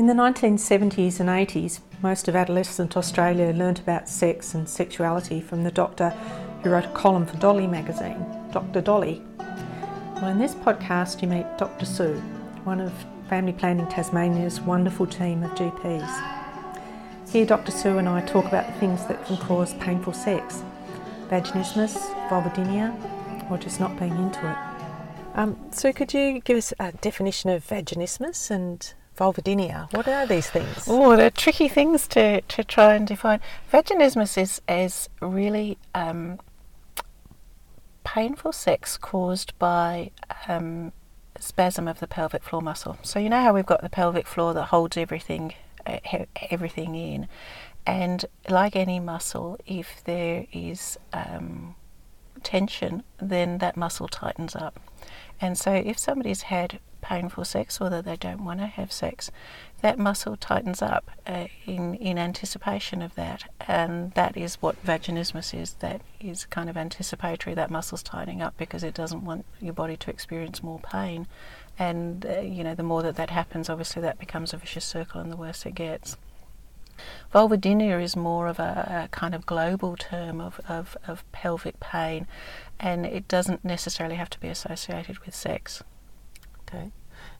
In the 1970s and 80s, most of adolescent Australia learnt about sex and sexuality from the doctor who wrote a column for Dolly magazine, Dr. Dolly. Well, in this podcast, you meet Dr. Sue, one of Family Planning Tasmania's wonderful team of GPs. Here, Dr. Sue and I talk about the things that can cause painful sex vaginismus, vulvodynia, or just not being into it. Um, so, could you give us a definition of vaginismus and vulvodynia? What are these things? Oh, they're tricky things to, to try and define. Vaginismus is, is really um, painful sex caused by um, spasm of the pelvic floor muscle. So, you know how we've got the pelvic floor that holds everything everything in. And like any muscle, if there is um, tension, then that muscle tightens up. And so, if somebody's had painful sex or that they don't want to have sex, that muscle tightens up uh, in, in anticipation of that. And that is what vaginismus is that is kind of anticipatory, that muscle's tightening up because it doesn't want your body to experience more pain and uh, you know the more that that happens obviously that becomes a vicious circle and the worse it gets vulvodynia is more of a, a kind of global term of, of, of pelvic pain and it doesn't necessarily have to be associated with sex okay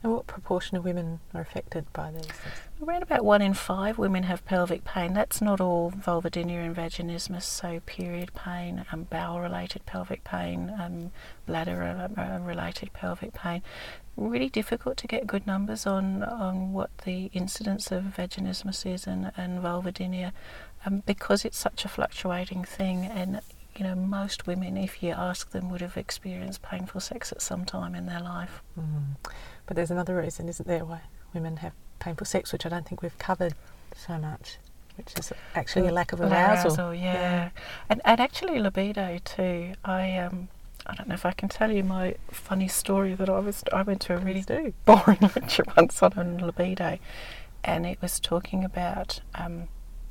and what proportion of women are affected by these? Around about one in five women have pelvic pain. That's not all vulvodynia and vaginismus, so period pain, um, bowel related pelvic pain, um, bladder related pelvic pain. Really difficult to get good numbers on, on what the incidence of vaginismus is and, and vulvodynia um, because it's such a fluctuating thing and you know, most women, if you ask them, would have experienced painful sex at some time in their life. Mm. But there's another reason, isn't there, why women have painful sex, which I don't think we've covered so much, which is actually a lack of arousal. arousal yeah. yeah. And, and actually libido too. I um, I don't know if I can tell you my funny story that I was I went to a really do. boring lecture once on libido, and it was talking about um,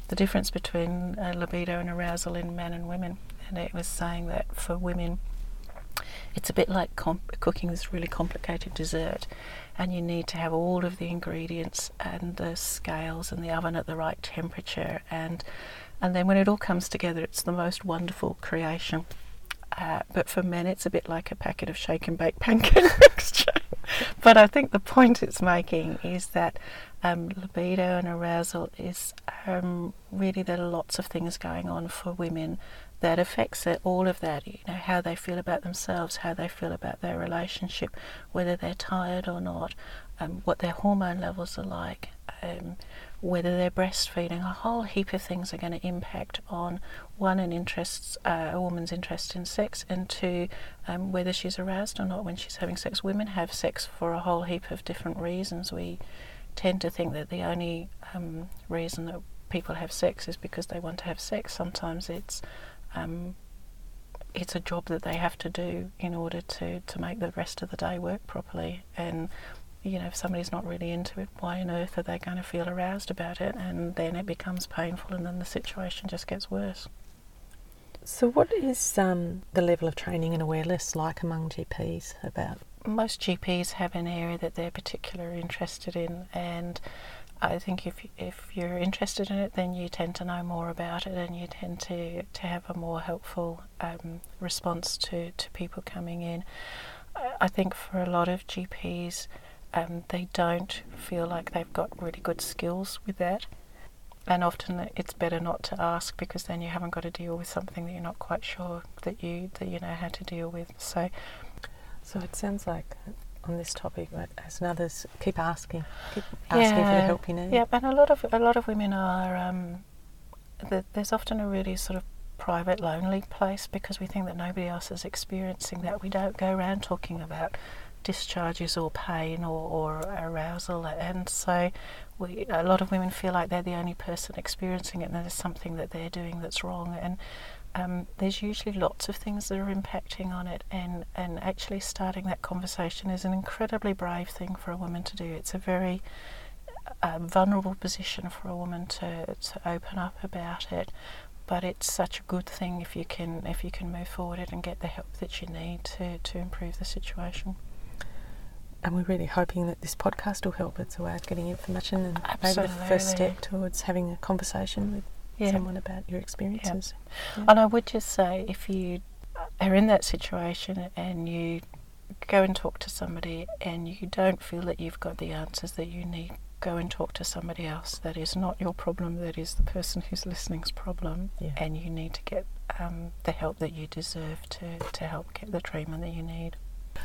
the difference between uh, libido and arousal in men and women, and it was saying that for women it's a bit like comp- cooking this really complicated dessert, and you need to have all of the ingredients and the scales and the oven at the right temperature, and and then when it all comes together, it's the most wonderful creation. Uh, but for men, it's a bit like a packet of shake and bake pancake mixture. but I think the point it's making is that um, libido and arousal is um, really there are lots of things going on for women that affects it, all of that, you know, how they feel about themselves, how they feel about their relationship, whether they're tired or not, um, what their hormone levels are like, um, whether they're breastfeeding. A whole heap of things are going to impact on one, an interest, uh, a woman's interest in sex, and two, um, whether she's aroused or not when she's having sex. Women have sex for a whole heap of different reasons. We tend to think that the only um, reason that people have sex is because they want to have sex. Sometimes it's um, it's a job that they have to do in order to, to make the rest of the day work properly. And you know, if somebody's not really into it, why on earth are they going to feel aroused about it? And then it becomes painful, and then the situation just gets worse. So, what is um, the level of training and awareness like among GPs about? Most GPs have an area that they're particularly interested in, and I think if if you're interested in it, then you tend to know more about it, and you tend to, to have a more helpful um, response to, to people coming in. I think for a lot of GPs, um, they don't feel like they've got really good skills with that, and often it's better not to ask because then you haven't got to deal with something that you're not quite sure that you that you know how to deal with. So, so it sounds like on this topic, but as others keep asking, keep asking yeah. for the help you need. Yeah, and a lot of a lot of women are. Um, the, there's often a really sort of private, lonely place because we think that nobody else is experiencing that. We don't go around talking about discharges or pain or, or arousal, and so we, a lot of women feel like they're the only person experiencing it, and there's something that they're doing that's wrong. And um, there's usually lots of things that are impacting on it, and, and actually starting that conversation is an incredibly brave thing for a woman to do. It's a very uh, vulnerable position for a woman to, to open up about it, but it's such a good thing if you can if you can move forward and get the help that you need to, to improve the situation. and we're really hoping that this podcast will help. It's a way of getting information and Absolutely. maybe the first step towards having a conversation with Yeah. someone about your experiences. Yeah. And I would just say if you are in that situation and you go and talk to somebody and you don't feel that you've got the answers that you need, go and talk to somebody else. That is not your problem, that is the person who's listening's problem, Yeah. and you need to get um, the help that you deserve to, to help get the treatment that you need.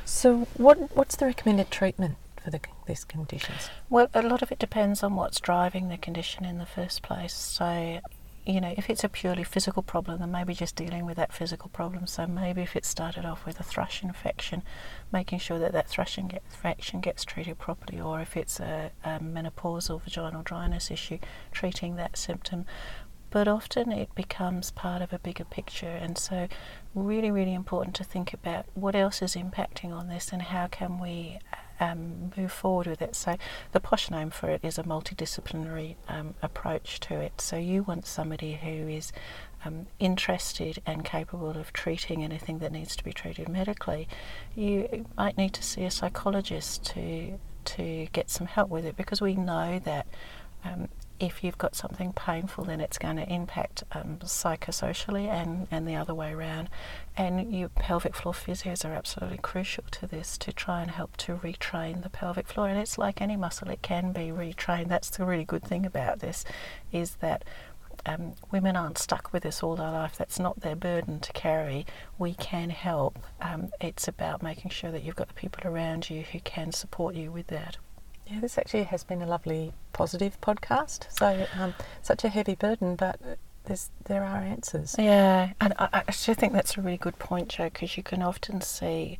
So, what what's the recommended treatment for the, these conditions? Well, a lot of it depends on what's driving the condition in the first place. So, you know, if it's a purely physical problem, then maybe just dealing with that physical problem. So maybe if it started off with a thrush infection, making sure that that thrush infection gets treated properly, or if it's a, a menopausal vaginal dryness issue, treating that symptom. But often it becomes part of a bigger picture, and so really, really important to think about what else is impacting on this and how can we um, move forward with it. So the posh name for it is a multidisciplinary um, approach to it. So you want somebody who is um, interested and capable of treating anything that needs to be treated medically. You might need to see a psychologist to to get some help with it because we know that. If you've got something painful, then it's going to impact um, psychosocially and, and the other way around. And your pelvic floor physios are absolutely crucial to this to try and help to retrain the pelvic floor. And it's like any muscle, it can be retrained. That's the really good thing about this, is that um, women aren't stuck with this all their life. That's not their burden to carry. We can help. Um, it's about making sure that you've got the people around you who can support you with that. Yeah, this actually has been a lovely, positive podcast. So, um, such a heavy burden, but there are answers. Yeah, and I, I actually think that's a really good point, Joe, because you can often see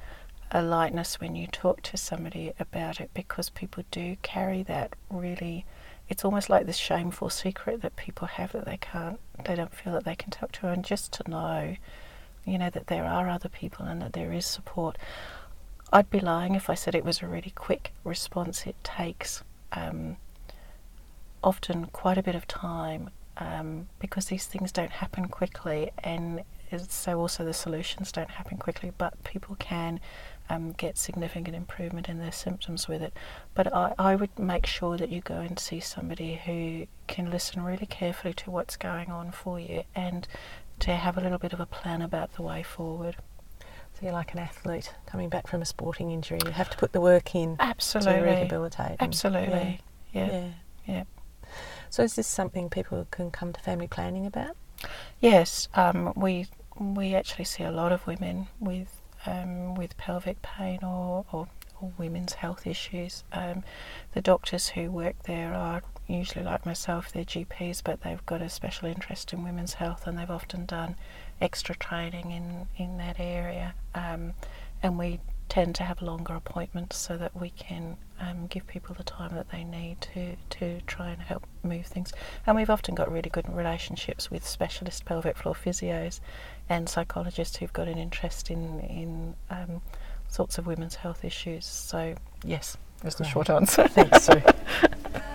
a lightness when you talk to somebody about it because people do carry that really. It's almost like this shameful secret that people have that they can't, they don't feel that they can talk to, and just to know, you know, that there are other people and that there is support. I'd be lying if I said it was a really quick response. It takes um, often quite a bit of time um, because these things don't happen quickly, and so also the solutions don't happen quickly. But people can um, get significant improvement in their symptoms with it. But I, I would make sure that you go and see somebody who can listen really carefully to what's going on for you and to have a little bit of a plan about the way forward. So you're like an athlete coming back from a sporting injury. You have to put the work in Absolutely. to rehabilitate. Absolutely. Yeah. Yeah. yeah. Yeah. So is this something people can come to family planning about? Yes, um, we we actually see a lot of women with um, with pelvic pain or, or, or women's health issues. Um, the doctors who work there are usually like myself, they're GPs, but they've got a special interest in women's health, and they've often done extra training in in that area. Um, and we tend to have longer appointments so that we can um, give people the time that they need to, to try and help move things. And we've often got really good relationships with specialist pelvic floor physios and psychologists who've got an interest in, in um, sorts of women's health issues. So, yes, is the short answer. Thanks, Sue.